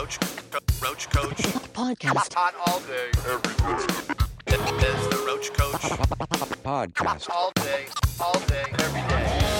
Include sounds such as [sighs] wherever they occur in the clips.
Roach, Roach Koach. Podcast. Hot all day, every day. Is the Roach Koach. Podcast. All day, all day, every day.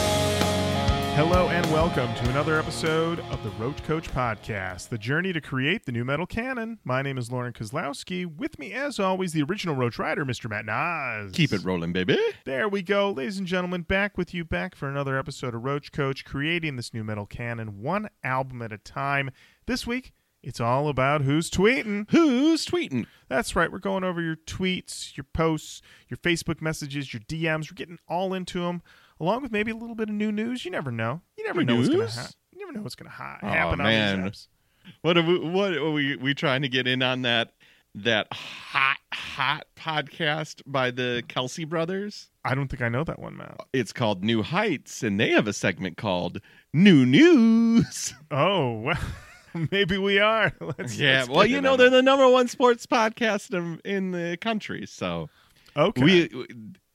Hello and welcome to another episode of the Roach Koach Podcast, the journey to create the nu metal canon. My name is Lorin Kozlowski. With me, as always, the original Roach Rider, Mr. Matt Nas. Keep it rolling, baby. There we go, ladies and gentlemen, back with you, back for another episode of Roach Koach, creating this nu metal canon one album at a time. This week, it's all about who's tweeting. Who's tweeting? That's right. We're going over your tweets, your posts, your Facebook messages, your DMs. We're getting all into them, along with maybe a little bit of new news. You never know. You never know what's going news? to happen. You never know what's going to ha- Oh, happen on man. these apps. What are we? What are we? We trying to get in on that? That hot, hot podcast by the Kelce brothers. I don't think I know that one, Matt. It's called New Heights, and they have a segment called New News. Oh, well, [laughs] [laughs] maybe we are. [laughs] Let's, yeah, let's well, you know they're the number one sports podcast in, in the country, so okay. we.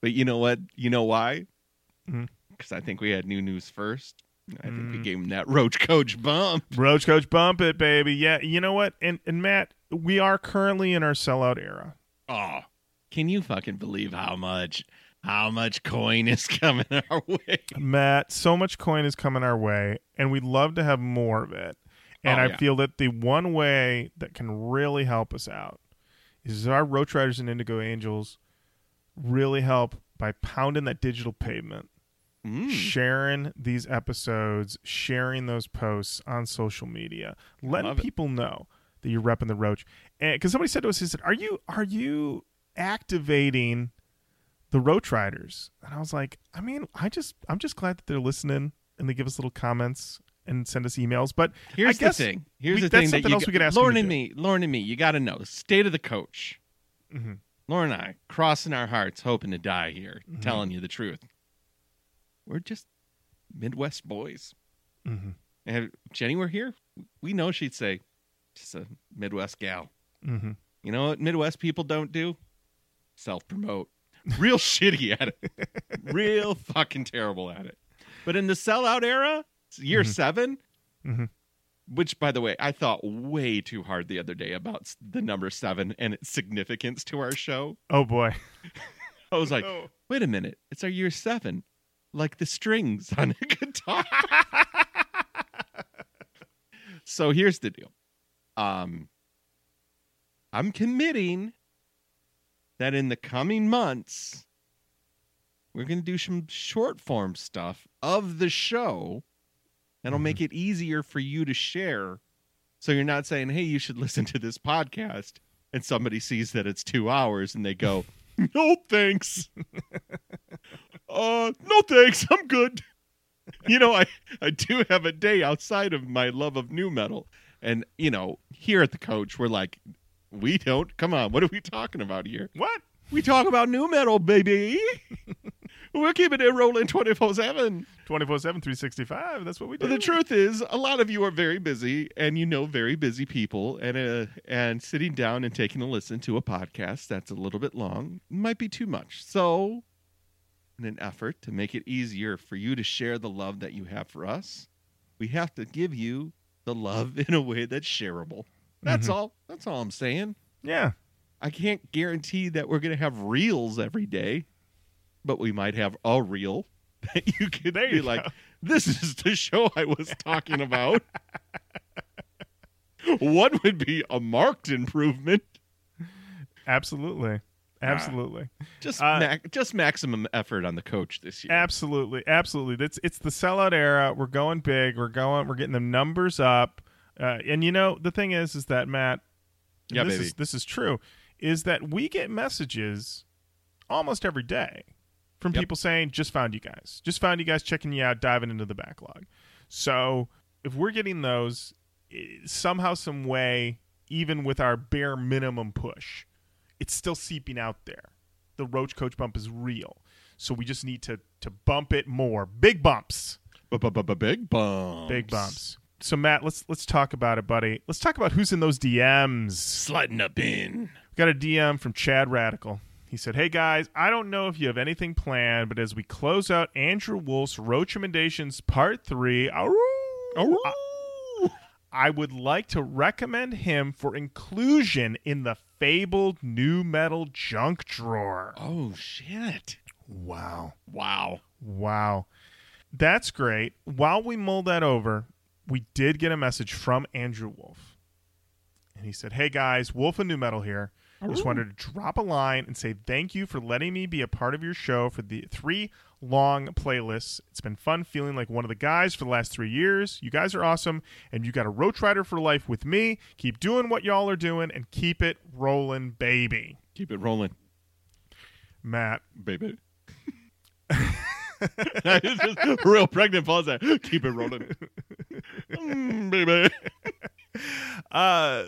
But you know what? You know why? Because I think we had new news first. I think we Mm. gave him that Roach Koach bump. [laughs] Roach Koach, bump it, baby. Yeah, you know what? And and Matt, we are currently in our sellout era. Oh, can you fucking believe how much how much coin is coming our way? Matt, so much coin is coming our way, and we'd love to have more of it. And Oh, I yeah. feel that the one way that can really help us out is our Roach Riders and Indigo Angels really help by pounding that digital pavement, Mm. sharing these episodes, sharing those posts on social media, letting love it. people know that you're repping the Roach. And because somebody said to us, he said, "Are you are you activating?" the Roach Riders. And I was like, I mean, I just I'm just glad that they're listening and they give us little comments and send us emails. But Here's the thing. Here's we- the that's thing that something you else we could ask Lorin and me. Lorin and me. You got to know state of the coach. Mhm. Lorin and I crossing our hearts, hoping to die here, Mm-hmm. telling you the truth. We're just Midwest boys. Mhm. And Jenny were here, we know she'd say, "Just a Midwest gal." hmm You know what Midwest people don't do? Self promote. Real [laughs] shitty at it. [laughs] Real fucking terrible at it. But in the sellout era, year Mhm. 7 Mhm. which by the way, I thought way too hard the other day about the number seven and its significance to our show. Oh boy. [laughs] I was like, Oh. wait a minute, it's our year seven. Like the strings on a guitar. [laughs] so here's the deal. Um I'm committing that in the coming months we're going to do some short form stuff of the show that'll Mhm. make it easier for you to share. So you're not saying hey you should [laughs] listen to this podcast and somebody sees that it's 2 hours and they go [laughs] no thanks. Uh no thanks. I'm good. [laughs] You know i i do have a day outside of my love of nu metal. And you know here at the coach we're like we don't come on what are we talking about here? What? we talk about nu metal baby we're keeping it rolling 24 7 24 7, 365. That's what we do. but the truth is, a lot of you are very busy, and you know very busy people, and uh, and sitting down and taking a listen to a podcast that's a little bit long might be too much. So, in an effort to make it easier for you to share the love that you have for us, we have to give you the love [laughs] in a way that's shareable. That's Mhm. all. That's all I'm saying. Yeah. I can't guarantee that we're going to have reels every day, but we might have a reel [laughs] that you could There be you like, go. this is the show I was talking about. what would be a marked improvement. Absolutely. Absolutely. Just Uh, mac- just maximum effort on the coach this year. Absolutely. Absolutely. It's it's the sellout era. We're going big. We're going we're getting the numbers up. Uh, and you know, the thing is is that Matt Yeah, this baby. is this is true, is that we get messages almost every day from Yep. people saying, "Just found you guys, just found you guys, checking you out, diving into the backlog." So if we're getting those eh, somehow, some way, even with our bare minimum push, it's still seeping out there. The Roach Koach bump is real, so we just need to to bump it more. Big bumps. Big bumps. Big bumps. So Matt, let's let's talk about it, buddy. Let's talk about who's in those DMs. Sliding up in. We got a DM from Chad Radical. He said, Hey guys, I don't know if you have anything planned, but as we close out Andrew Wolfe's Roach Recommendations Part 3, aroo, I, I would like to recommend him for inclusion in the fabled nu metal junk drawer. Oh shit! Wow. Wow. Wow. That's great. While we mull that over, we did get a message from Andrew Wolfe. And he said, Hey guys, Wolf and Nu Metal here. I just wanted to drop a line and say thank you for letting me be a part of your show for the three long playlists. It's been fun feeling like one of the guys for the last three years. You guys are awesome, and you got a Roach Rider for life with me. Keep doing what y'all are doing and keep it rolling, baby. Keep it rolling, Matt, baby. [laughs] [laughs] it's just a real pregnant pause there. Keep it rolling, [laughs] Mm, baby. uh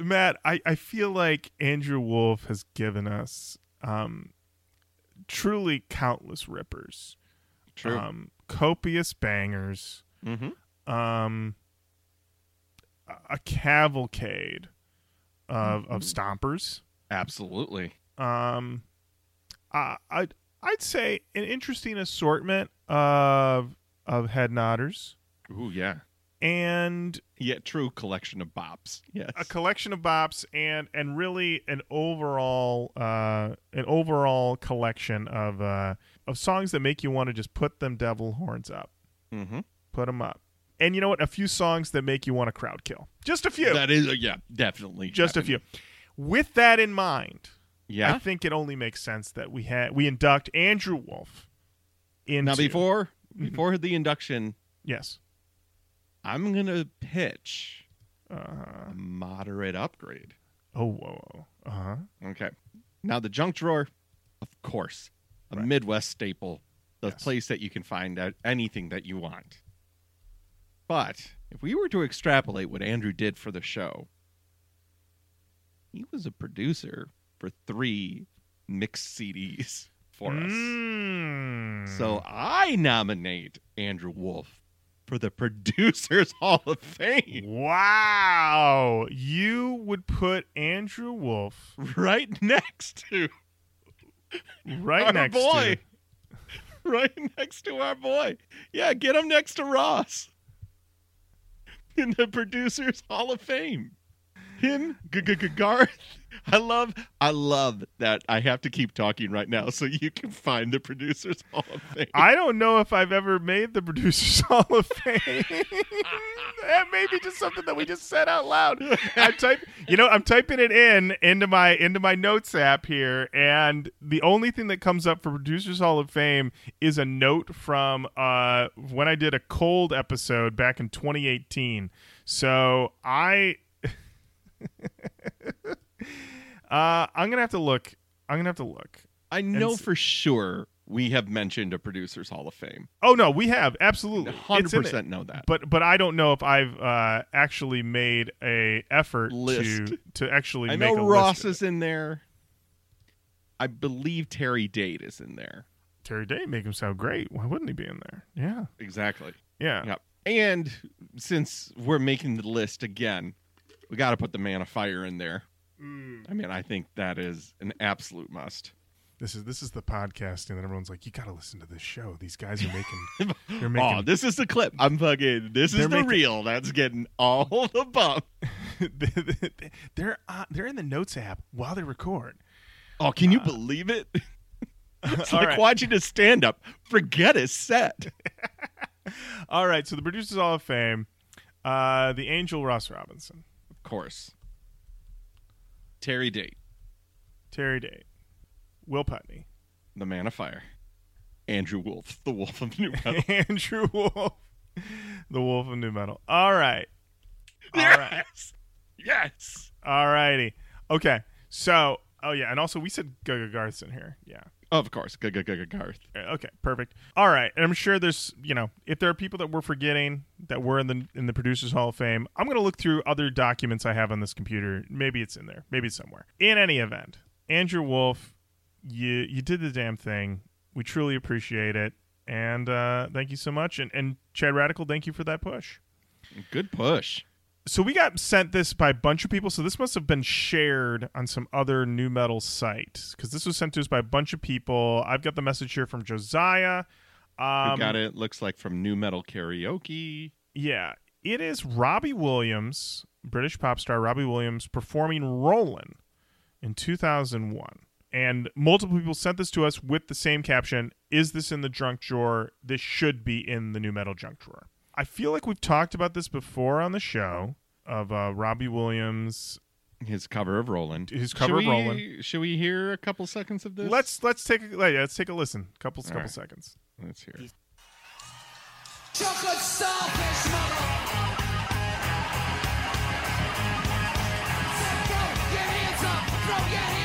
matt I, I feel like andrew wolfe has given us um truly countless rippers True. um copious bangers mm-hmm. um a- cavalcade of of stompers Absolutely. um I I'd, I'd say an interesting assortment of of head nodders Ooh, yeah. And Yeah, true collection of bops. Yes. a collection of bops and and really an overall uh an overall collection of uh of songs that make you want to just put them devil horns up. Mm-hmm. put them up. And you know what? A few songs that make you want to crowd kill. Just a few. That is, uh, yeah, definitely. just a few. With that in mind yeah, i think it only makes sense that we had we induct andrew wolfe into Now, before before the induction, yes I'm gonna pitch uh a moderate upgrade. oh whoa, whoa. uh-huh Okay. Now the junk drawer, of course, a Right. Midwest staple, the Yes. place that you can find out anything that you want. But if we were to extrapolate what Andrew did for the show, he was a producer for three mixed CDs for us. Mm. So I nominate Andrew Wolfe for the Producers [laughs] Hall of Fame. Wow. You would put Andrew Wolfe Right next to right our next boy. to [laughs] right next to our boy. Yeah, get him next to Ross in the Producers Hall of Fame. Him, Garth. I love, I love that I have to keep talking right now so you can find the Producers Hall of Fame. I don't know if I've ever made the Producers [laughs] Hall of Fame. that may be just something that we just said out loud. I type, you know, I'm typing it in into my into my notes app here, and the only thing that comes up for Producers Hall of Fame is a note from uh, when I did a cold episode back in 2018. So I, [laughs] uh, I'm gonna have to look. I'm gonna have to look. I know for sure we have mentioned a Producers Hall of Fame. Oh no, we have absolutely Hundred It's in it. percent know that. but but I don't know if I've uh, actually made a effort List. to to actually I know Ross is in there. I believe Terry Date is in there. Terry Date make him sound great. Why wouldn't he be in there? Yeah, Exactly. yeah. Yep. And since we're making the list again, we got to put the Man of Fire in there. I mean, I think that is an absolute must. This is this is the podcasting that everyone's like, you got to listen to this show. These guys are making [laughs] they're making Oh, this is the clip. I'm fucking. This is the making- reel. That's getting all [laughs] the bump. [laughs] they're uh, they're in the notes app while they record. Oh, can you believe it? It's All like right. watching a stand up. Forget a set. All right, so the producers Hall of Fame, uh, the Angel Ross Robinson, Of course. Terry Date, Terry Day, Will Putney, the Man of Fire. Andrew Wolfe, [laughs] the Wolf of Nu Metal. [laughs] Andrew Wolfe, [laughs] the Wolf of Nu Metal. All right. All right. yes. Yes. All righty. Okay. So, oh yeah, and also we said Gaga Garth's in here. Yeah. Of course. G- G- G- Garth. Uh, Okay. Perfect. All right. And I'm sure there's, you know, if there are people that we're forgetting that were in the in the Producers Hall of Fame, I'm going to look through other documents I have on this computer. Maybe it's in there. Maybe it's somewhere. In any event, Andrew Wolfe, you you did the damn thing. We truly appreciate it. And uh, thank you so much. And, and Chad Radical, thank you for that push. Good push. So we got sent this by a bunch of people so this must have been shared on some other nu metal site because this was sent to us by a bunch of people i've got the message here from josiah um, we got it. Looks like from Nu Metal Karaoke. yeah It is Robbie Williams, British pop star Robbie Williams, performing Rollin' in 2001. And multiple people sent this to us with the same caption Is this in the junk drawer? This should be in the nu metal junk drawer. I feel like we've talked about this before on the show of uh, Robbie Williams. His cover of Rollin'. His cover should of we, Rollin'. Should we hear a couple seconds of this? Let's let's take a let's take a listen. Couple couple right. seconds. Let's hear it. Chocolate starfish mother. Throw your hands up, throw your hands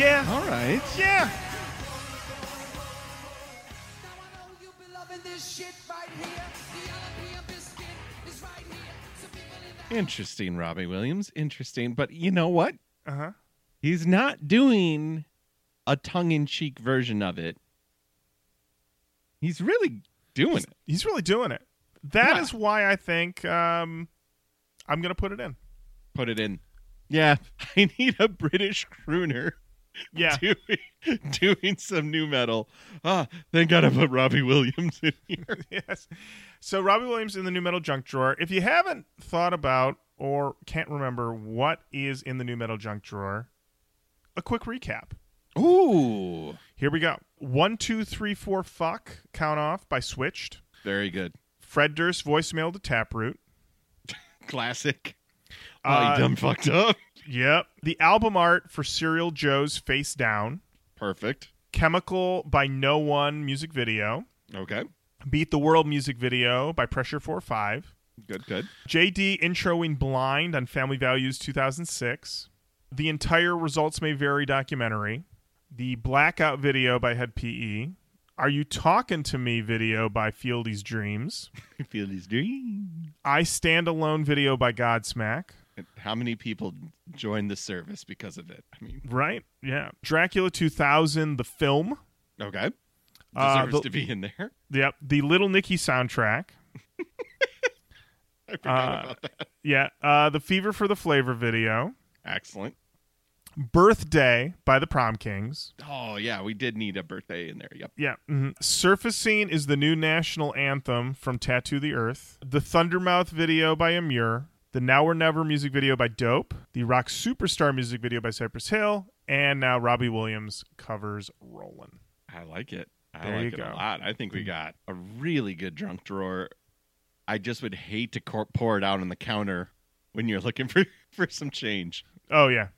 Some people in the Interesting, Robbie Williams. Interesting. But you know what? Uh huh. He's not doing a tongue in cheek version of it. He's really doing it. He's really doing it. That is Yeah. why I think um, I'm gonna put it in. Put it in. Yeah, [laughs] I need a British crooner Yeah. [laughs] doing, doing some nu metal. Ah, thank God I put Robbie Williams in here. [laughs] yes. So Robbie Williams in the nu metal junk drawer. If you haven't thought about or can't remember what is in the nu metal junk drawer, a quick recap. Ooh, Here we go. One, two, three, four, fuck. Count off by Switched. very good. Fred Durst voicemail to Taproot. [laughs] Classic. Oh, Uh, you done fucked up. Yep. The album art for Serial Joe's Face Down. Perfect. Chemical by No One music video. Okay. Beat the World music video by Pressure 4 5. Good, good. JD introing Blind on Family Values 2006. The entire Results May Vary documentary. The Blackout video by Hed PE. Are You Talking to Me video by Fieldy's Dreams. [laughs] Feel dreams. I Stand Alone video by Godsmack. How many people joined the service because of it? I mean, Right? Yeah. Dracula 2000, the film. okay. Uh, Deserves the- to be in there. Yep. The Little Nicky soundtrack. [laughs] I forgot Uh, about that. Yeah. Uh, the Fever for the Flavor video. Excellent. Birthday by the Prom Kings. Oh yeah, we did need a birthday in there. Yep. Yeah. mhm. Surfacing is the new national anthem from Tattoo the Earth. The Thundermouth video by Amur. The Now or Never music video by Dope. The Rock Superstar music video by Cypress Hill. And now Robbie Williams covers Rollin'. I like it. I There like you it go. Mm. a lot. I think we got a really good drunk drawer. I just would hate to pour it out on the counter when you're looking [laughs] for for some change. Oh [laughs] yeah.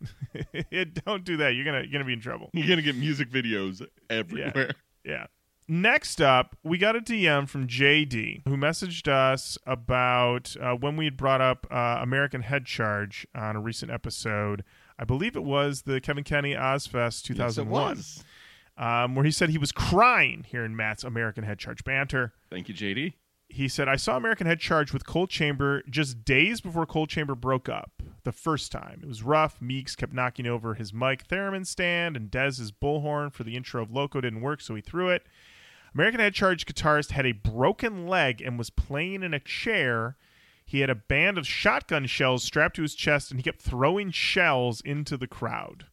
Don't do that. You're gonna you're gonna be in trouble. You're gonna get music videos everywhere. Yeah. Next up, we got a DM from JD who messaged us about uh, when we had brought up uh, American Head Charge on a recent episode. I believe it was the Kevin Kenny Ozzfest 2001, was. um, where he said he was crying hearing Matt's American Head Charge banter. Thank you, JD. He said, I saw American Head Charge with Coal Chamber just days before Coal Chamber broke up the first time. It was rough. Meegs kept knocking over his mic theremin stand, and Dez's bullhorn for the intro of Loco didn't work, so he threw it. American Head Charge guitarist had a broken leg and was playing in a chair. He had a band of shotgun shells strapped to his chest, and he kept throwing shells into the crowd.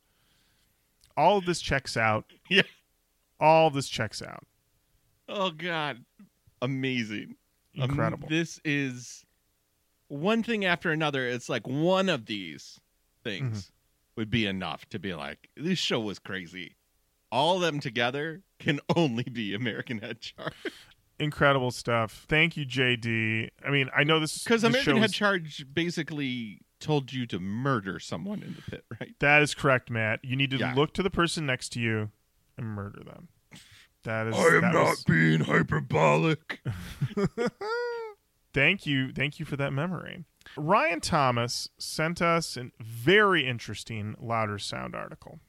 All of this checks out. [laughs] Yeah. All of this checks out. Oh God, amazing, Um, Incredible. this is one thing after another. It's like one of these things Mm-hmm. would be enough to be like, this show was crazy. All of them together can [laughs] only be American Head Charge. incredible stuff. Thank you, JD. I mean, I know this Because American Head is- Charge basically told you to murder someone in the pit, right? That is correct, Matt. You need to Yeah. look to the person next to you and murder them. That is. that was- being hyperbolic. [laughs] Thank you, thank you for that memory. Ryan Thomas sent us a very interesting Louder Sound article.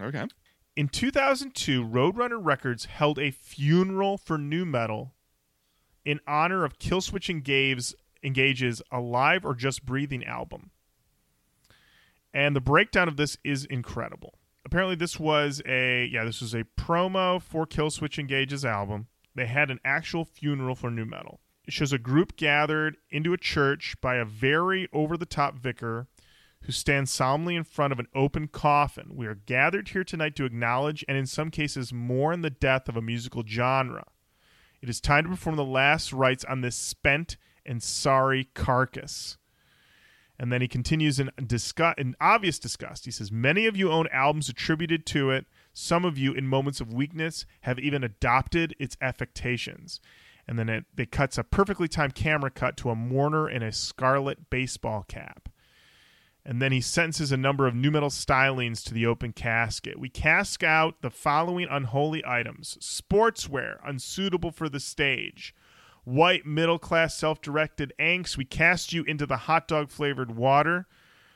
Okay. In 2002, Roadrunner Records held a funeral for nu metal in honor of Killswitch Engage's, Engage's Alive or Just Breathing album. And the breakdown of this is incredible. Apparently, this was a yeah, this was a promo for Killswitch Engage's album. They had an actual funeral for nu metal. It shows a group gathered into a church by a very over the top vicar who stands solemnly in front of an open coffin. We are gathered here tonight to acknowledge and, in some cases, mourn the death of a musical genre. It is time to perform the last rites on this spent and sorry carcass. And then he continues in disgust, in obvious disgust. He says, "Many of you own albums attributed to it. Some of you, in moments of weakness, have even adopted its affectations." And then it, it cuts a perfectly timed camera cut to a mourner in a scarlet baseball cap. And then he sentences a number of nu metal stylings to the open casket. We cast out the following unholy items sportswear, unsuitable for the stage. White middle class self directed angst, we cast you into the hot dog flavored water.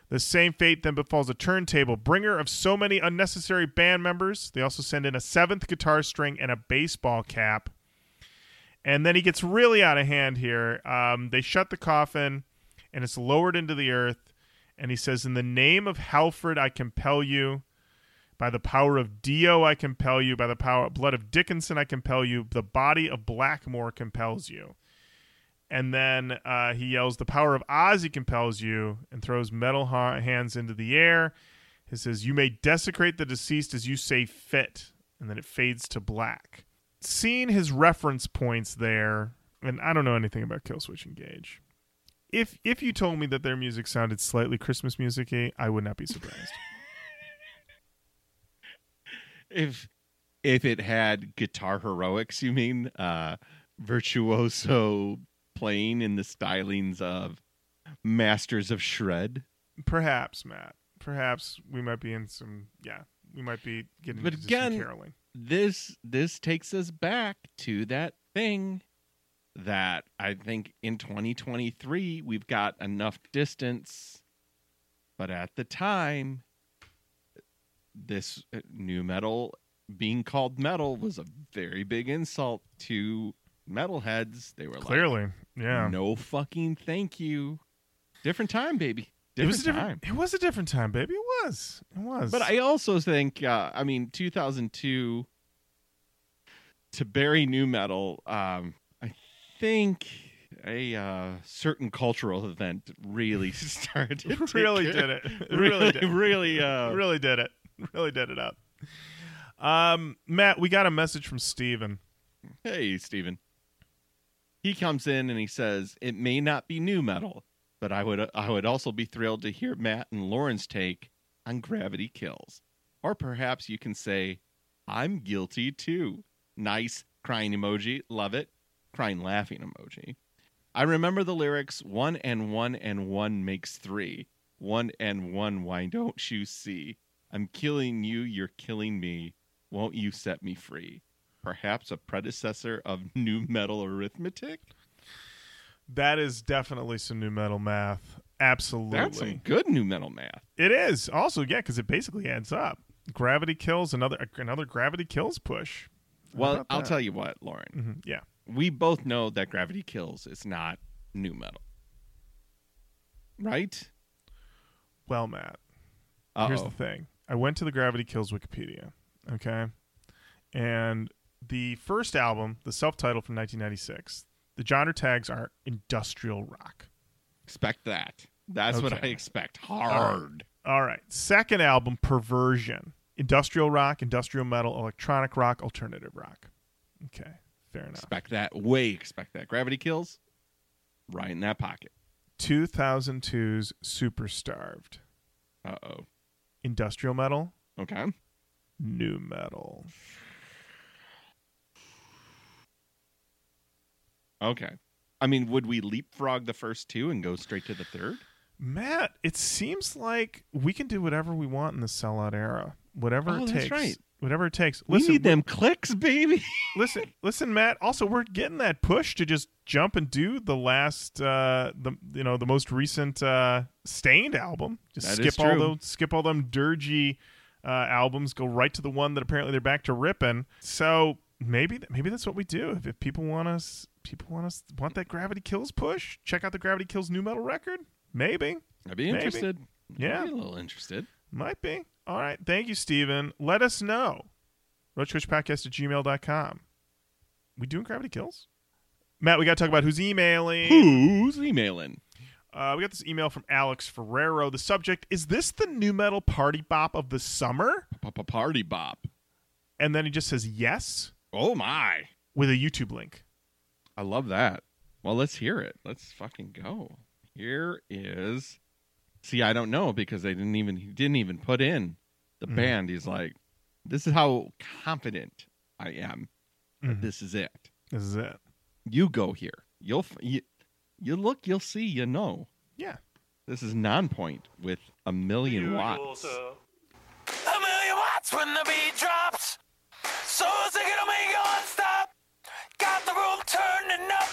The same fate then befalls a turntable, bringer of so many unnecessary band members. They also send in a seventh guitar string and a baseball cap. And then he gets really out of hand here. Um, they shut the coffin and it's lowered into the earth. And he says, In the name of Halford, I compel you. By the power of Dio, I compel you. By the power blood of Dickinson, I compel you. The body of Blackmore compels you. And then uh, he yells, The power of Ozzy compels you, and throws metal ha- hands into the air. He says, You may desecrate the deceased as you say fit. And then it fades to black. Seeing his reference points there, and I don't know anything about Killswitch Engage. If if you told me that their music sounded slightly Christmas musicy, I would not be surprised. [laughs] if if it had guitar heroics, you mean uh virtuoso playing in the stylings of Masters of Shred? Perhaps, Matt. Perhaps we might be in some. Yeah, we might be getting But into again- some caroling. This this takes us back to that thing that I think in 2023 we've got enough distance, but at the time, this uh, nu metal being called metal was a very big insult to metalheads. They were Clearly, yeah. "No fucking thank you." Different time, baby. it was a different. time. It was a different time, baby. It was. It was. But I also think, uh, I mean, 2002 to bury nu metal. Um, think a uh, certain cultural event really [laughs] started. really did it. It [laughs] Really, really did. really. Uh, really did it. Really did it up. Um, Matt, we got a message from Steven. Hey, Steven. He comes in and he says, "It may not be nu metal, but I would I would also be thrilled to hear Matt and Lorin's take on Gravity Kills, or perhaps you can say, I'm guilty too. Nice crying emoji, love it. Crying laughing emoji. I remember the lyrics: one and one and one makes three. One and one, why don't you see? I'm killing you, you're killing me. Won't you set me free? Perhaps a predecessor of nu metal arithmetic? That is definitely some nu metal math. Absolutely. That's some good nu metal math. It is also yeah, because it basically adds up. Gravity kills another another gravity kills push. How Well, I'll that? tell you what, Lorin. Mhm, Yeah, We both know that Gravity Kills is not nu metal. Right? well, Matt. Uh-oh. Here's the thing. I went to the Gravity Kills Wikipedia, okay? And the first album, the self-titled from 1996, the genre tags are industrial rock. Expect that. That's what I expect. Hard. All right. Second album, Perversion. Industrial rock, industrial metal, electronic rock, alternative rock. Okay. Fair enough. Expect that. Way expect that. Gravity Kills, right in that pocket. 2002's Super Starved. Uh oh. Industrial metal, Okay. nu metal. Okay. I mean, would we leapfrog the first two and go straight to the third? Matt, it seems like we can do whatever we want in the sellout era. Whatever Oh, it that's takes. right. Whatever it takes. We Listen, need them clicks, baby. [laughs] listen, listen, Matt. Also, we're getting that push to just jump and do the last, uh, the you know, the most recent uh, Staind album. Just That skip all those, skip all them dirgy uh, albums. Go right to the one that apparently they're back to ripping. So maybe maybe that's what we do. If, if people want us, people want us want that Gravity Kills push. Check out the Gravity Kills nu metal record. Maybe. I'd be Maybe. interested. Yeah. I'm a little interested. Might be. All right. Thank you, Steven. Let us know. RoachKoachPodcast at gmail.com. We doing Gravity Kills? Matt, we got to talk about who's emailing. Who's emailing? Uh, we got this email from Alex Ferrero. The subject is this the nu metal party bop of the summer? Party bop. And then he just says yes Oh my! with a YouTube link. I love that. Well, let's hear it. Let's fucking go. Here is. See, I don't know because they didn't even he didn't even put in the Mhm. band. He's like, this is how confident I am. that Mhm. This is it. This is it. You go here. You'll f- you, you look. You'll see. You know. Yeah. This is Nonpoint with a million watts. A million watts when the beat drops. So sick it'll make you want stop. Got the room turning up,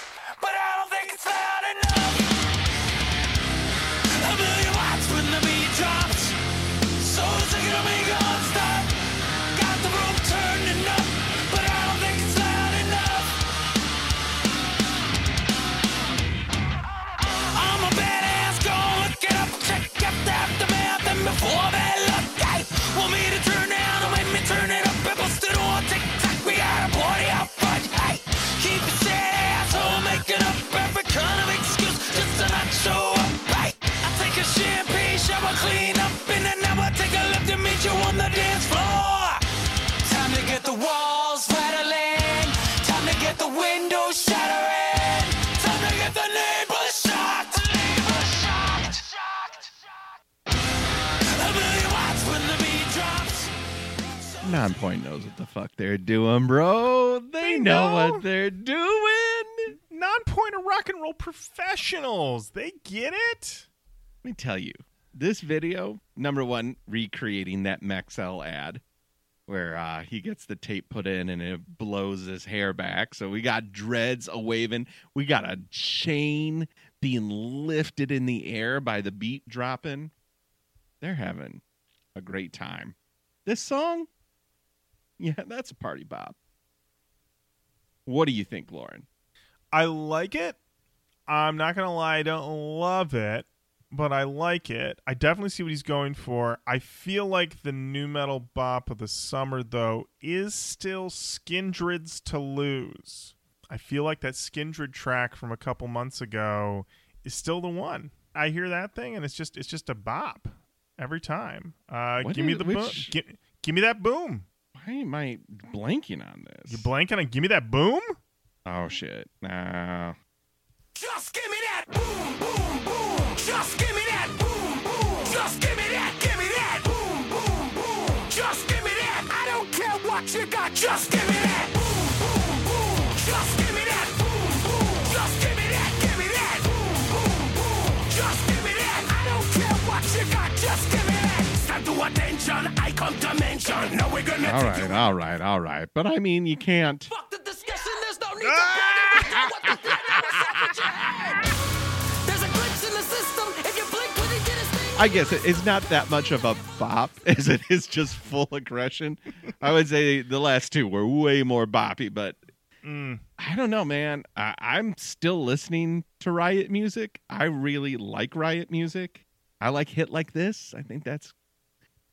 aftermath, Nonpoint knows what the fuck they're doing, bro. They, They know, know. what they're doing. Non-pointer rock and roll professionals. They get it. Let me tell you, this video, number one, recreating that Maxell ad where uh, he gets the tape put in and it blows his hair back. So we got dreads a waving. We got a chain being lifted in the air by the beat dropping. They're having a great time. This song, yeah, that's a party bop. What do you think, Lorin? I like it. I'm not gonna lie, I don't love it, but I like it. I definitely see what he's going for. I feel like the nu metal bop of the summer, though, is still Skindred's to lose. I feel like that Skindred track from a couple months ago is still the one. I hear that thing, and it's just it's just a bop every time. Uh, give me is- the boom. Give, give me that boom. Why am I blanking on this? You blanking on give me that boom? oh shit! Nah. Just give me that boom, boom, boom. Just give me that boom, boom. Just give me that, give me that boom, boom, boom. Just give me that. I don't care what you got. Just give me attention. I come to mention. Now we're gonna All take right, you all right, all right. But I mean, you can't. Fuck the discussion, there's no need to ah! what the plan I was up with your head. There's a glitch in the system. If you blink when he did his thing. I guess it's not that much of a bop [laughs] as it is just full aggression. I would say the last two were way more boppy, but Mm. I don't know, man. I, I'm still listening to Riot music. I really like Riot music. I like hit like this. I think that's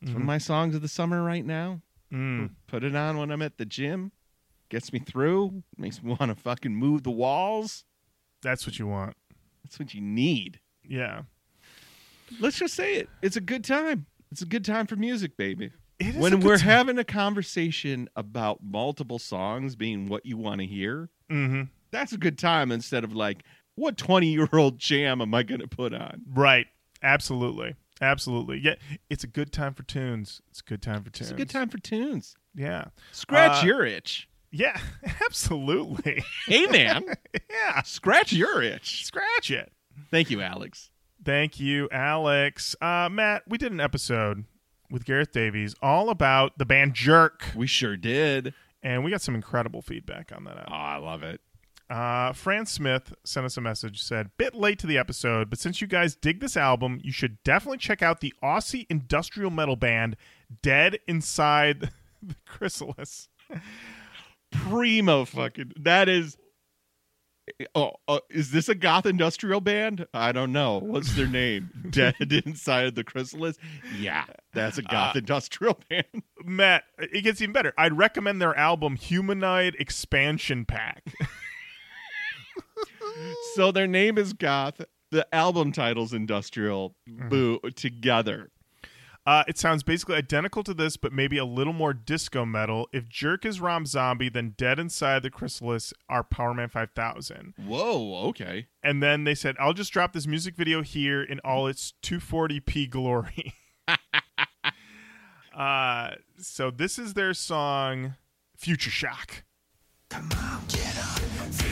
it's one of my songs of the summer right now. Mm. Put it on when I'm at the gym. Gets me through. Makes me want to fucking move the walls. That's what you want. That's what you need. Yeah. Let's just say it. It's a good time. It's a good time for music, baby. When we're time. having a conversation about multiple songs being what you want to hear, Mm-hmm. that's a good time instead of like, what 20 year old jam am I going to put on? Right. Absolutely. Absolutely. Yeah. It's a good time for tunes. It's a good time for tunes. It's a good time for tunes. Yeah. Scratch Uh, your itch. Yeah. [laughs] Absolutely. Hey, man, [laughs] yeah. scratch your itch. Scratch it. Thank you, Alex. Thank you, Alex. Uh, Matt, we did an episode with Gareth Davies all about the band Jerk, We sure did. and we got some incredible feedback on that. Oh. I love it. Uh, Fran Smith sent us a message said, "Bit late to the episode, but since you guys dig this album, you should definitely check out the Aussie industrial metal band Dead Inside [laughs] the Chrysalis." Primo fucking. That is. Oh, uh, is this a goth industrial band? I don't know. What's their name? [laughs] Dead inside the chrysalis. Yeah, that's a goth Uh, industrial [laughs] band. Matt, it gets even better. I'd recommend their album Humanoid Expansion Pack. So their name is goth. The album title's industrial. Mm-hmm. Boo together. Uh, it sounds basically identical to this, but maybe a little more disco metal. If Jerk is Rob Zombie, then Dead Inside the Chrysalis are Powerman 5000. Whoa. Okay. And then they said, I'll just drop this music video here in all its 240p glory. [laughs] uh, so this is their song, Future Shock.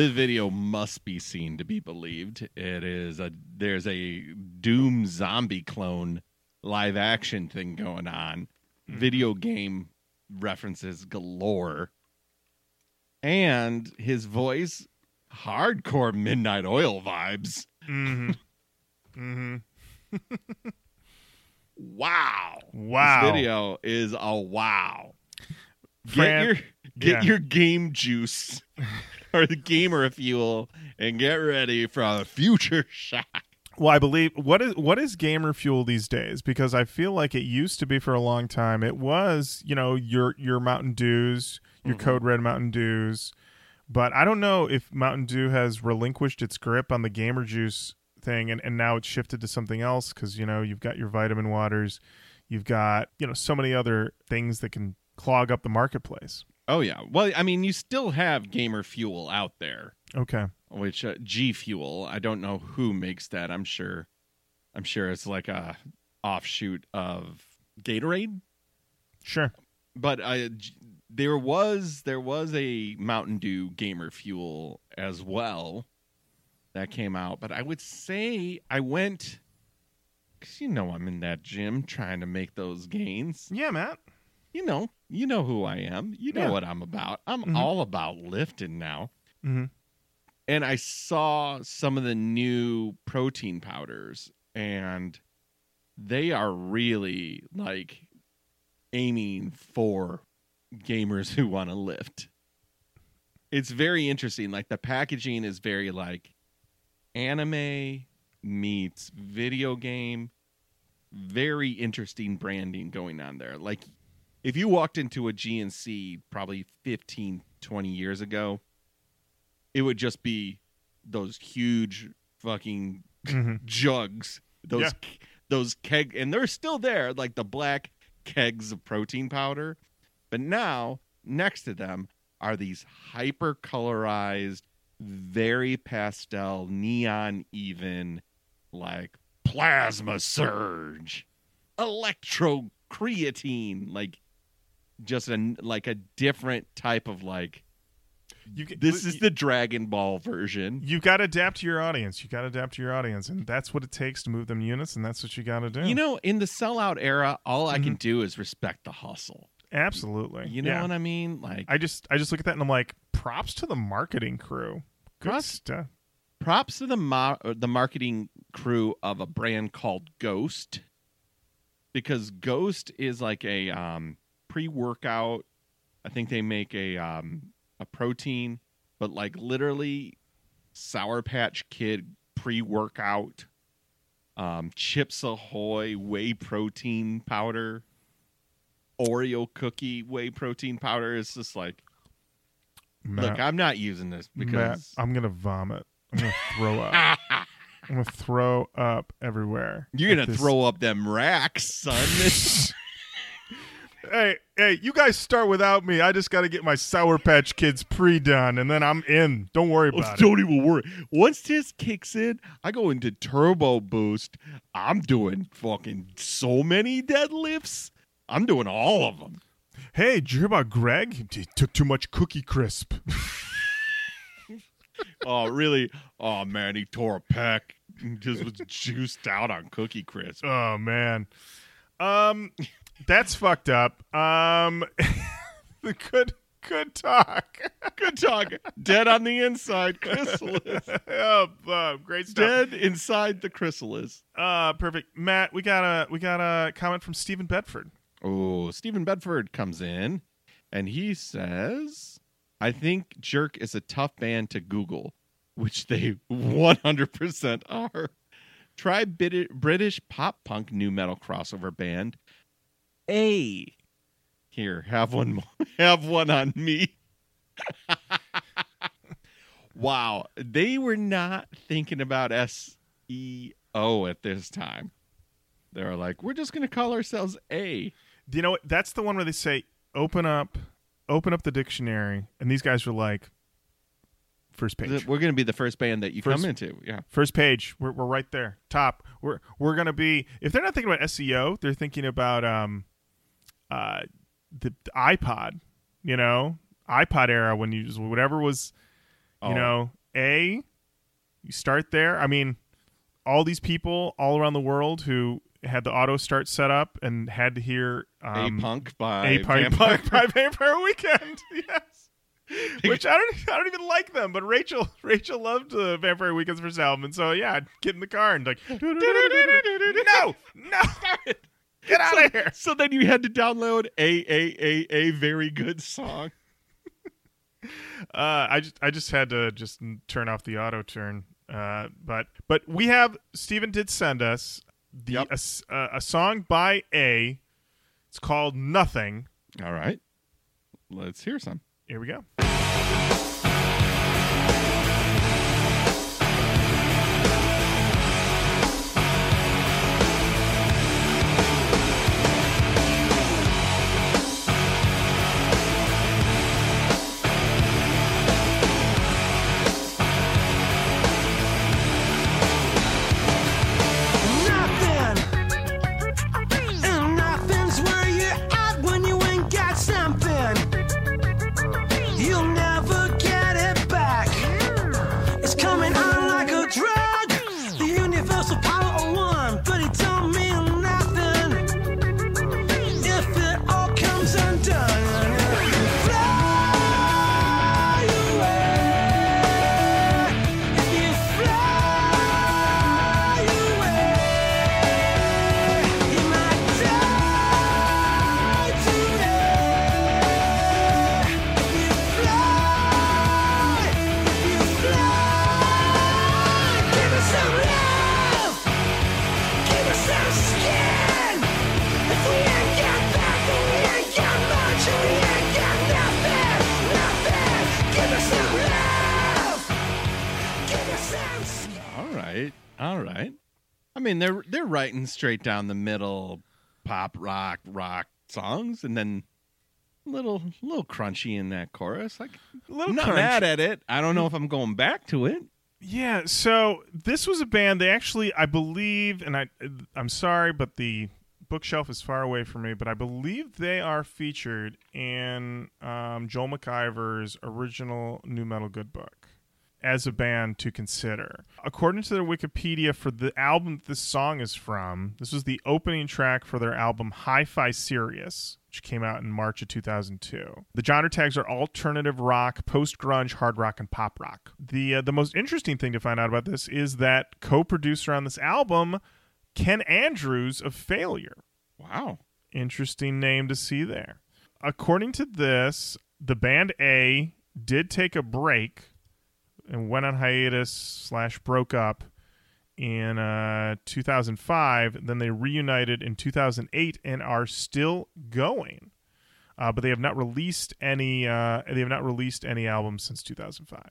This video must be seen to be believed. It is a there's a Doom zombie clone live action thing going on. Video game references galore. And his voice hardcore midnight oil vibes. Mm-hmm. mm-hmm. Wow. [laughs] Wow. This video is a wow. Fran- get your get yeah. your game juice [laughs] [laughs] or the gamer fuel and get ready for a future [laughs] shock. Well, I believe what is what is gamer fuel these days? Because I feel like it used to be for a long time. It was, you know, your your Mountain Dews, your mm-hmm. Code Red Mountain Dews, but I don't know if Mountain Dew has relinquished its grip on the gamer juice thing, and and now it's shifted to something else. Because you know you've got your vitamin waters, you've got you know so many other things that can clog up the marketplace. Oh yeah. Well, I mean, you still have gamer fuel out there, Okay, which uh, G Fuel. I don't know who makes that. I'm sure. I'm sure it's like a offshoot of Gatorade. sure. but uh, there was there was a Mountain Dew Gamer Fuel as well that came out. But I would say I went because you know I'm in that gym trying to make those gains. Yeah, Matt. You know, you know who I am. You know Yeah. what I'm about. I'm Mhm. all about lifting now. hmm And I saw some of the new protein powders, and they are really like aiming for gamers who want to lift. It's very interesting. Like the packaging is very like anime meets video game. Very interesting branding going on there. Like if you walked into a GNC probably 15, 20 years ago, it would just be those huge fucking hmm [laughs] jugs, those Yeah. those keg, and they're still there, like the black kegs of protein powder. But now next to them are these hyper colorized, very pastel, neon even, like plasma surge, electro creatine, like just a like a different type of like. You This is the Dragon Ball version. you got to adapt to your audience. You got to adapt to your audience, and that's what it takes to move them units, and that's what you got to do. You know, in the sellout era, all I can do is respect the hustle. absolutely. You know Yeah. what I mean? Like I just I just look at that and I'm like, props to the marketing crew. Good Props- stuff. props to the ma- uh, the marketing crew of a brand called Ghost because Ghost is like a um, pre-workout. I think they make a um, a protein, but like literally Sour Patch Kid pre-workout, um, Chips Ahoy whey protein powder, Oreo cookie whey protein powder. It's just like, Matt, look, I'm not using this Matt, because I'm gonna vomit. I'm gonna throw up. [laughs] I'm gonna throw up everywhere. You're gonna this- throw up them racks, son. [laughs] [laughs] hey, hey, you guys start without me. I just got to get my Sour Patch Kids pre-done, and then I'm in. Don't worry Oh, about it. don't even worry. Once this kicks in, I go into turbo boost. I'm doing fucking so many deadlifts. I'm doing all of them. Hey, did you hear about Greg? He took too much Cookie Crisp. [laughs] Oh, really? Oh man, he tore a. He Just was juiced out on Cookie Crisp. oh man, um, that's fucked up. Um, the [laughs] good good talk. Good talk. Dead on the inside, chrysalis. [laughs] oh, uh, great stuff. Dead inside the chrysalis. Uh, perfect. Matt, we got a we got a comment from Stephen Bedford. Oh, Stephen Bedford comes in and he says, I think Jerk is a tough band to Google, which they 100% are. Try British pop punk nu metal crossover band. A. Here, have one more. [laughs] Have one on me. [laughs] wow. They were not thinking about SEO at this time. They were like, we're just going to call ourselves A. Do you know what? That's the one where they say open up, open up the dictionary, and these guys are like, first page. We're going to be the first band that you First- come into. Yeah. First page, we're, we're right there, top. We're we're gonna be. If they're not thinking about SEO, they're thinking about um, uh, the, the iPod. You know, iPod era when you just whatever was, you Oh. know, a. You start there. I mean, all these people all around the world who had the auto start set up and had to hear um, a Punk by a punk, Vampire. punk [laughs] by Vampire Weekend. [laughs] Yes. Which I don't, I don't even like them, but Rachel, [laughs] Rachel loved uh, Vampire Weekend's first album, and so yeah, I'd get in the car and like, no, no, get out of here. So then you had to download a a a a very good song. Uh, I just, I just had to just turn off the auto turn. Uh, but, but we have Stephen did send us the Yep. a, uh, a song by A. It's called Nothing. All right. Let's hear some. Here we go. Mean, they're they're writing straight down the middle pop rock rock songs and then a little little crunchy in that chorus. Like a little I'm not crunch. mad at it. I don't know if I'm going back to it. Yeah, so this was a band. They actually, I believe, and I, I'm sorry, but the bookshelf is far away from me. But I believe they are featured in um, Joel McIver's original nu metal good book as a band to consider. According to their Wikipedia, for the album that this song is from, this was the opening track for their album Hi-Fi Serious, which came out in March of 2002. The genre tags are alternative rock, post-grunge, hard rock, and pop rock. The uh, the most interesting thing to find out about this is that co-producer on this album, Ken Andrews of Failure Wow. interesting name to see there. According to this, the band A did take a break and went on hiatus slash broke up in uh, 2005. Then they reunited in 2008 and are still going. Uh, but they have not released any. Uh, they have not released any albums since 2005.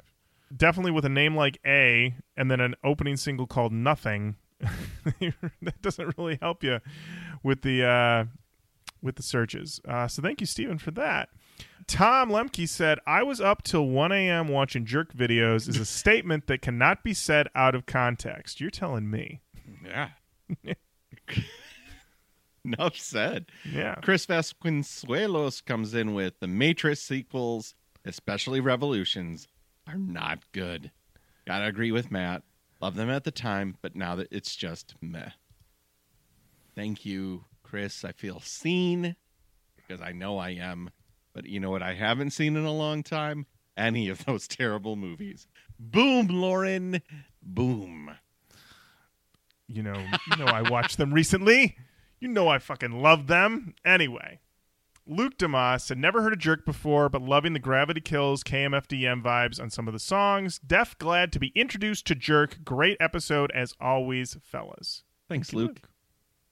Definitely with a name like A and then an opening single called Nothing. [laughs] that doesn't really help you with the uh, with the searches. Uh, so thank you, Stephen, for that. Tom Lemke said, I was up till 1 a.m. watching jerk videos is a [laughs] statement that cannot be said out of context. You're telling me. Yeah. [laughs] Enough said. Yeah. Chris Vasconcelos comes in with the Matrix sequels, especially Revolutions, are not good. Gotta agree with Matt. Love them at the time, but now that it's just meh. Thank you, Chris. I feel seen because I know I am. But you know what I haven't seen in a long time? Any of those [laughs] terrible movies. Boom, Lorin. Boom. You know, you know I watched them recently. You know I fucking love them. Anyway, Luke Demas had never heard a jerk before, but loving the Gravity Kills KMFDM vibes on some of the songs. Def glad to be introduced to Jerk. Great episode as always, fellas. Thanks, Thank you, Luke.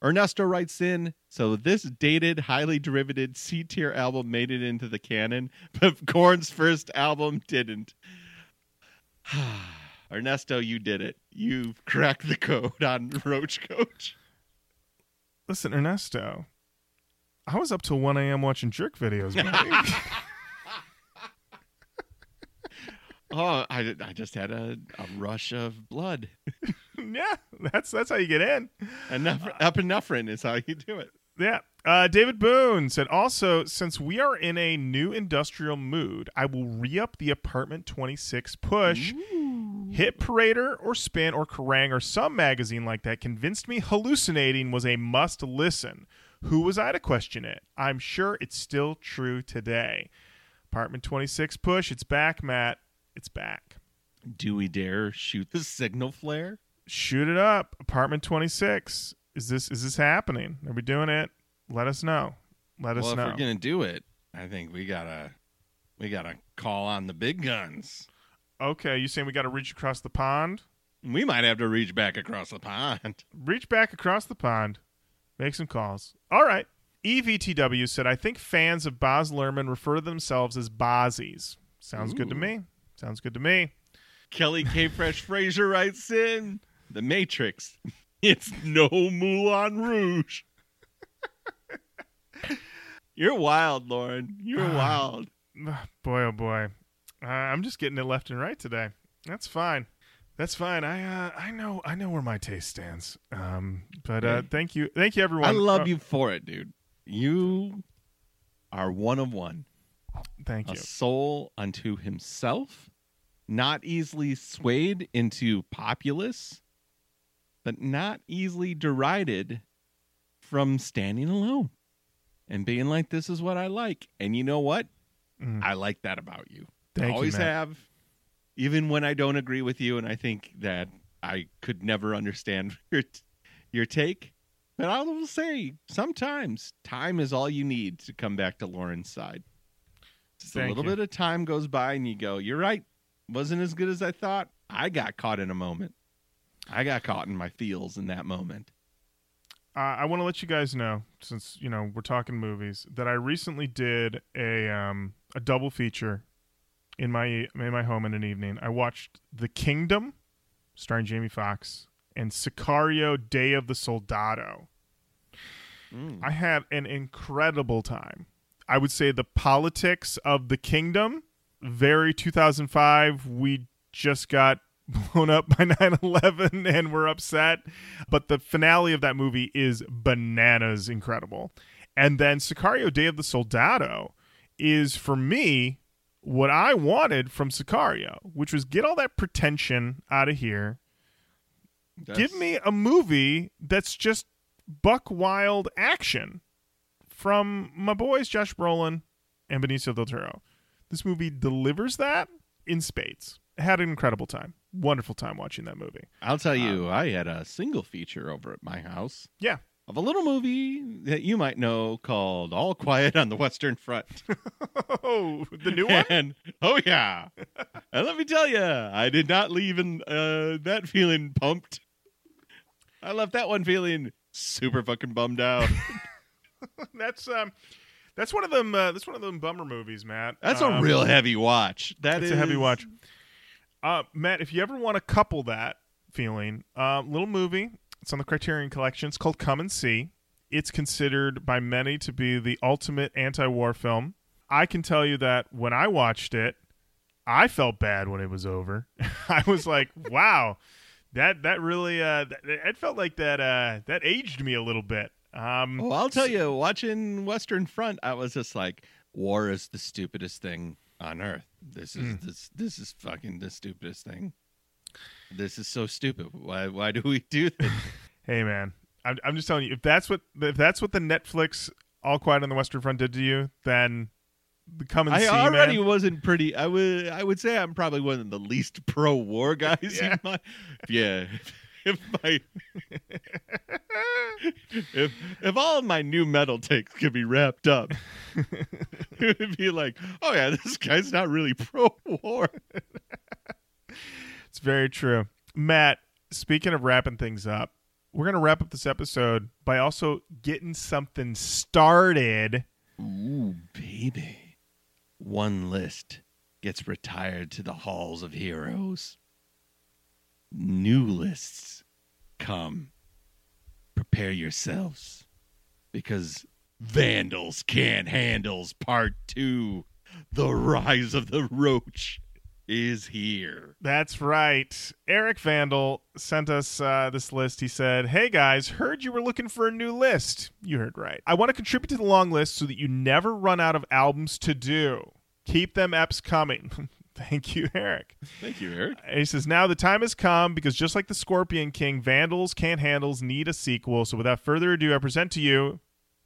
Ernesto writes in, so this dated, highly derivative C tier album made it into the canon, but [laughs] Korn's first album didn't. [sighs] Ernesto, you did it. You've cracked the code on [laughs] Roach Koach. Listen, Ernesto, I was up till 1 a.m. watching jerk videos. [laughs] Oh, I, I just had a, a rush of blood. [laughs] yeah, that's that's how you get in. Enough, epinephrine is how you do it. Yeah. Uh, David Boone said also, since we are in a new industrial mood, I will re up the apartment 26 push. Hit Parader or Spin or Kerrang or some magazine like that convinced me hallucinating was a must listen. Who was I to question it? I'm sure it's still true today. Apartment 26 push, it's back, Matt. It's back. Do we dare shoot the signal flare? Shoot it up. Apartment 26. Is this is this happening? Are we doing it? Let us know. Let us know. if we're gonna do it, I think we gotta we gotta call on the big guns. Okay, you saying we got to reach across the pond? We might have to reach back across the pond. [laughs] Reach back across the pond. Make some calls. All right. EVTW said, I think fans of Boz Lerman refer to themselves as Bozzies. Sounds good to me. Sounds good to me. Kelly K. Fresh Fraser writes in The Matrix. [laughs] It's no Moulin Rouge. [laughs] You're wild, Lorin. You're wild. Boy, oh boy. Uh, I'm just getting it left and right today. That's fine. That's fine. I uh, I know I know where my taste stands. Um, but uh, thank you, thank you everyone. I love Uh, you for it, dude. You are one of one. Thank you. A soul unto himself, not easily swayed into populace, but not easily derided from standing alone and being like, this is what I like. And you know what? Mm. I like that about you. Thank you, Always Matt. have, even when I don't agree with you, and I think that I could never understand [laughs] your your take. But I will say, sometimes time is all you need to come back to Lorin's side. Just a little you. bit of time goes by, and you go, "You're right. Wasn't as good as I thought. I got caught in a moment. I got caught in my feels in that moment." uh, I want to let you guys know, since you know we're talking movies, that I recently did a um, a double feature in my in my home in an evening. I watched The Kingdom, starring Jamie Foxx, and Sicario: Day of the Soldado. Mm. I had an incredible time. I would say the politics of the kingdom, very 2005. We just got [laughs] blown up by [laughs] 9 11 and we're upset. But the finale of that movie is bananas incredible. And then Sicario Day of the Soldado is, for me, what I wanted from Sicario, which was get all that pretension out of here, give me a movie that's just buck wild action from my boys Josh Brolin and Benicio del Toro. This movie delivers that in spades. Had an incredible time. Wonderful time watching that movie. I'll tell you, I had a single feature over at my house. Yeah. of a little movie that you might know called All Quiet on the Western Front. [laughs] Oh, the new [laughs] one? and oh yeah, and let me tell you, I did not leave in uh, that feeling pumped. I left that one feeling super fucking bummed out. [laughs] [laughs] that's um that's one of them uh, that's one of them bummer movies, Matt. That's Um, a real heavy watch. That is a heavy watch. Uh, Matt, if you ever want to couple that feeling, uh, little movie. It's on the Criterion Collection. It's called Come and See. It's considered by many to be the ultimate anti-war film. I can tell you that when I watched it, I felt bad when it was over. [laughs] I was like, "Wow, that that really uh, that, it felt like that uh, that aged me a little bit." Um, Well, I'll tell you, watching Western Front, I was just like, war is the stupidest thing on earth. This is Mm. this this is fucking the stupidest thing. This is so stupid. Why why do we [laughs] do this? [laughs] Hey man, I'm, I'm just telling you, if that's what if that's what the Netflix All Quiet on the Western Front did to you, then come and I see, already man. wasn't pretty. I would I would say I'm probably one of the least [laughs] pro war guys. Yeah. In my, yeah. If my if if all of my nu metal takes could be wrapped up, [laughs] it would be like, oh yeah, this guy's not really pro war. It's very true, Matt. Speaking of wrapping things up, we're gonna wrap up this episode by also getting something started. Ooh, baby. One list gets retired to the halls of heroes. New lists come. Prepare yourselves because Vandals Can't Handles Part 2 The Rise of the Roach is here. That's right. Eric Vandal sent us uh, this list. He said, Hey guys, heard you were looking for a new list. You heard right. I want to contribute to the long list so that you never run out of albums to do. Keep them eps coming. [laughs] Thank you, Eric. Thank you, Eric. He says, Now the time has come because just like the Scorpion King, Vandals Can't Handles need a sequel. So without further ado, I present to you,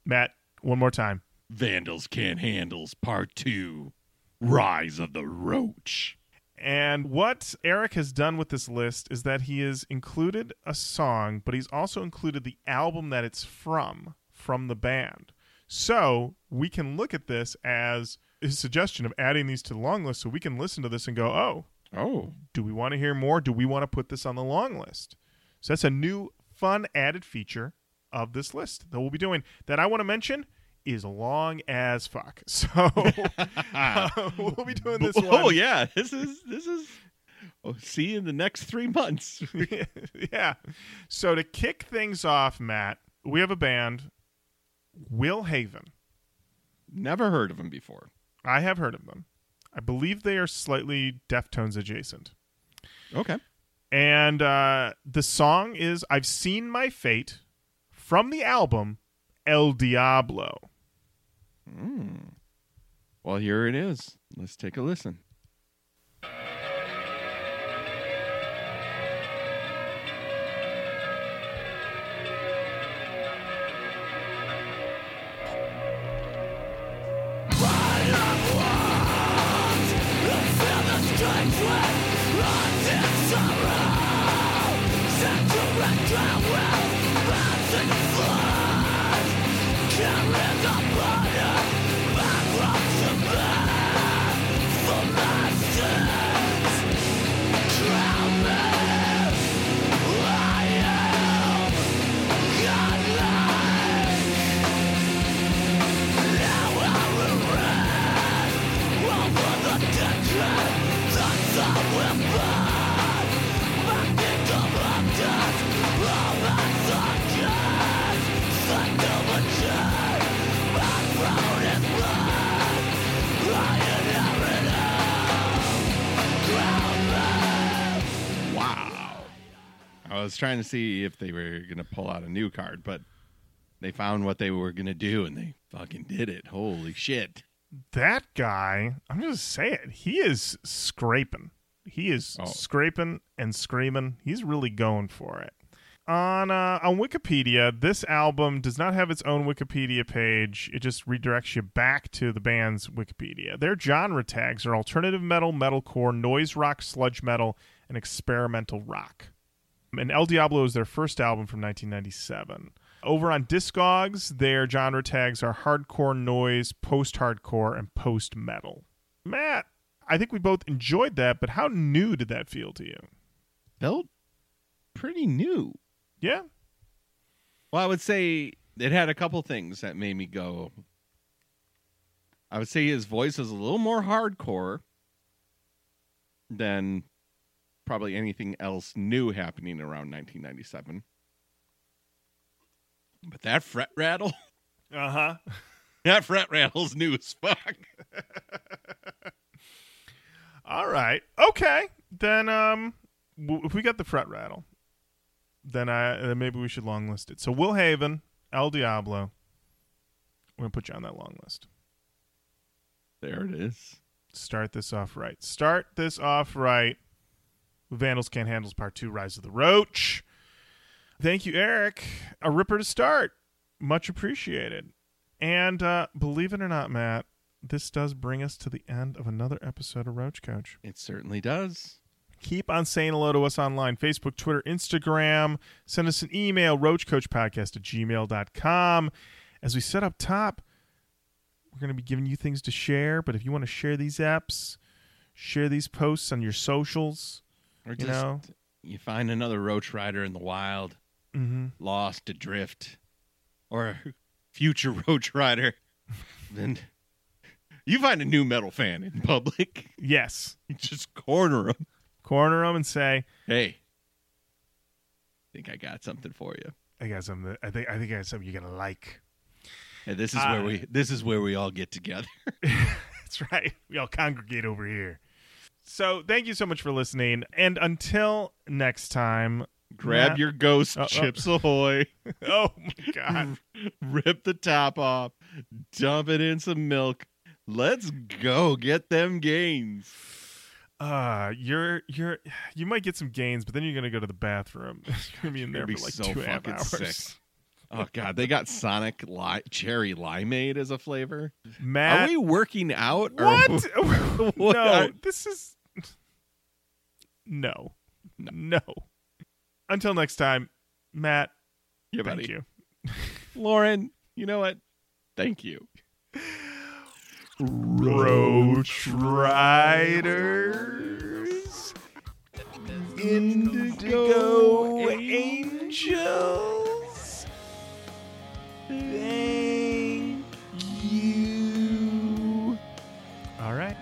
Matt, one more time. Vandals Can't Handles Part 2 Rise of the Roach. And what Eric has done with this list is that he has included a song, but he's also included the album that it's from, from the band. So we can look at this as his suggestion of adding these to the long list so we can listen to this and go, oh, Oh, do we want to hear more? Do we want to put this on the long list? So that's a new, fun added feature of this list that we'll be doing. That I want to mention is long as fuck. [laughs] So uh, [laughs] [laughs] we'll be doing this one. Oh yeah, this is this is. Oh, see you in the next three months. yeah. So to kick things off, Matt, we have a band, Will Haven. Never heard of him before. I have heard of them. I believe they are slightly Deftones adjacent. Okay. And uh, the song is I've Seen My Fate from the album El Diablo. Well, here it is. Let's take a listen. Wow. Trying to see if they were going to pull out a new card, but they found what they were going to do and they fucking did it. Holy shit. That guy, I'm going to say it, he is scraping. He is Oh. scraping and screaming. He's really going for it. On uh, on Wikipedia, this album does not have its own Wikipedia page. It just redirects you back to the band's Wikipedia. Their genre tags are alternative metal, metalcore, noise rock, sludge metal, and experimental rock. And El Diablo is their first album from 1997. Over on Discogs, their genre tags are hardcore noise, post hardcore, and post metal. Matt, I think we both enjoyed that, but how new did that feel to you? Felt pretty new. Yeah? Well, I would say it had a couple things that made me go. I would say his voice is a little more hardcore than probably anything else new happening around 1997. But that fret rattle, [laughs] Uh huh. that fret rattle's new as fuck. [laughs] All right. Okay. Then um, w- if we got the fret rattle, then I then maybe we should long list it. So Will Haven, El Diablo. We're gonna put you on that long list. There it is. Start this off right. Start this off right. Vandals Can't Handles Part 2 Rise of the Roach. Thank you, Eric. A ripper to start. Much appreciated. And uh, believe it or not, Matt, this does bring us to the end of another episode of Roach Koach. It certainly does. Keep on saying hello to us online Facebook, Twitter, Instagram. Send us an email, roachkoachpodcast at gmail.com. As we said up top, we're going to be giving you things to share. But if you want to share these apps, share these posts on your socials. Or You just know? you find another roach rider in the wild, Mm-hmm. lost adrift, or a future [laughs] roach rider, then you find a nu metal fan in public. Yes. [laughs] You just corner them. Corner them and say, Hey, I think I got something for you. I got something. I think I think I got something you're gonna like. And this is Ah. where we this is where we all get together. [laughs] That's right. We all congregate over here. So thank you so much for listening. And until next time, Grab Matt- your ghost Oh, oh. chips ahoy. [laughs] Oh my god. [laughs] rip the top off, dump it in some milk. Let's go get them gains. Uh you're you're you might get some gains, but then you're gonna go to the bathroom. [laughs] you're gonna be in there Gonna for be like so two and a half fucking hours. sick. Oh god, they got Sonic li- cherry limeade as a flavor. Matt Are we working out? or- What? [laughs] [laughs] What no, this is no. no. Until next time, Matt, Yeah, thank buddy. you. Lorin, you know what? Thank you. Roach Riders. Indigo Angels. Thank you. All right.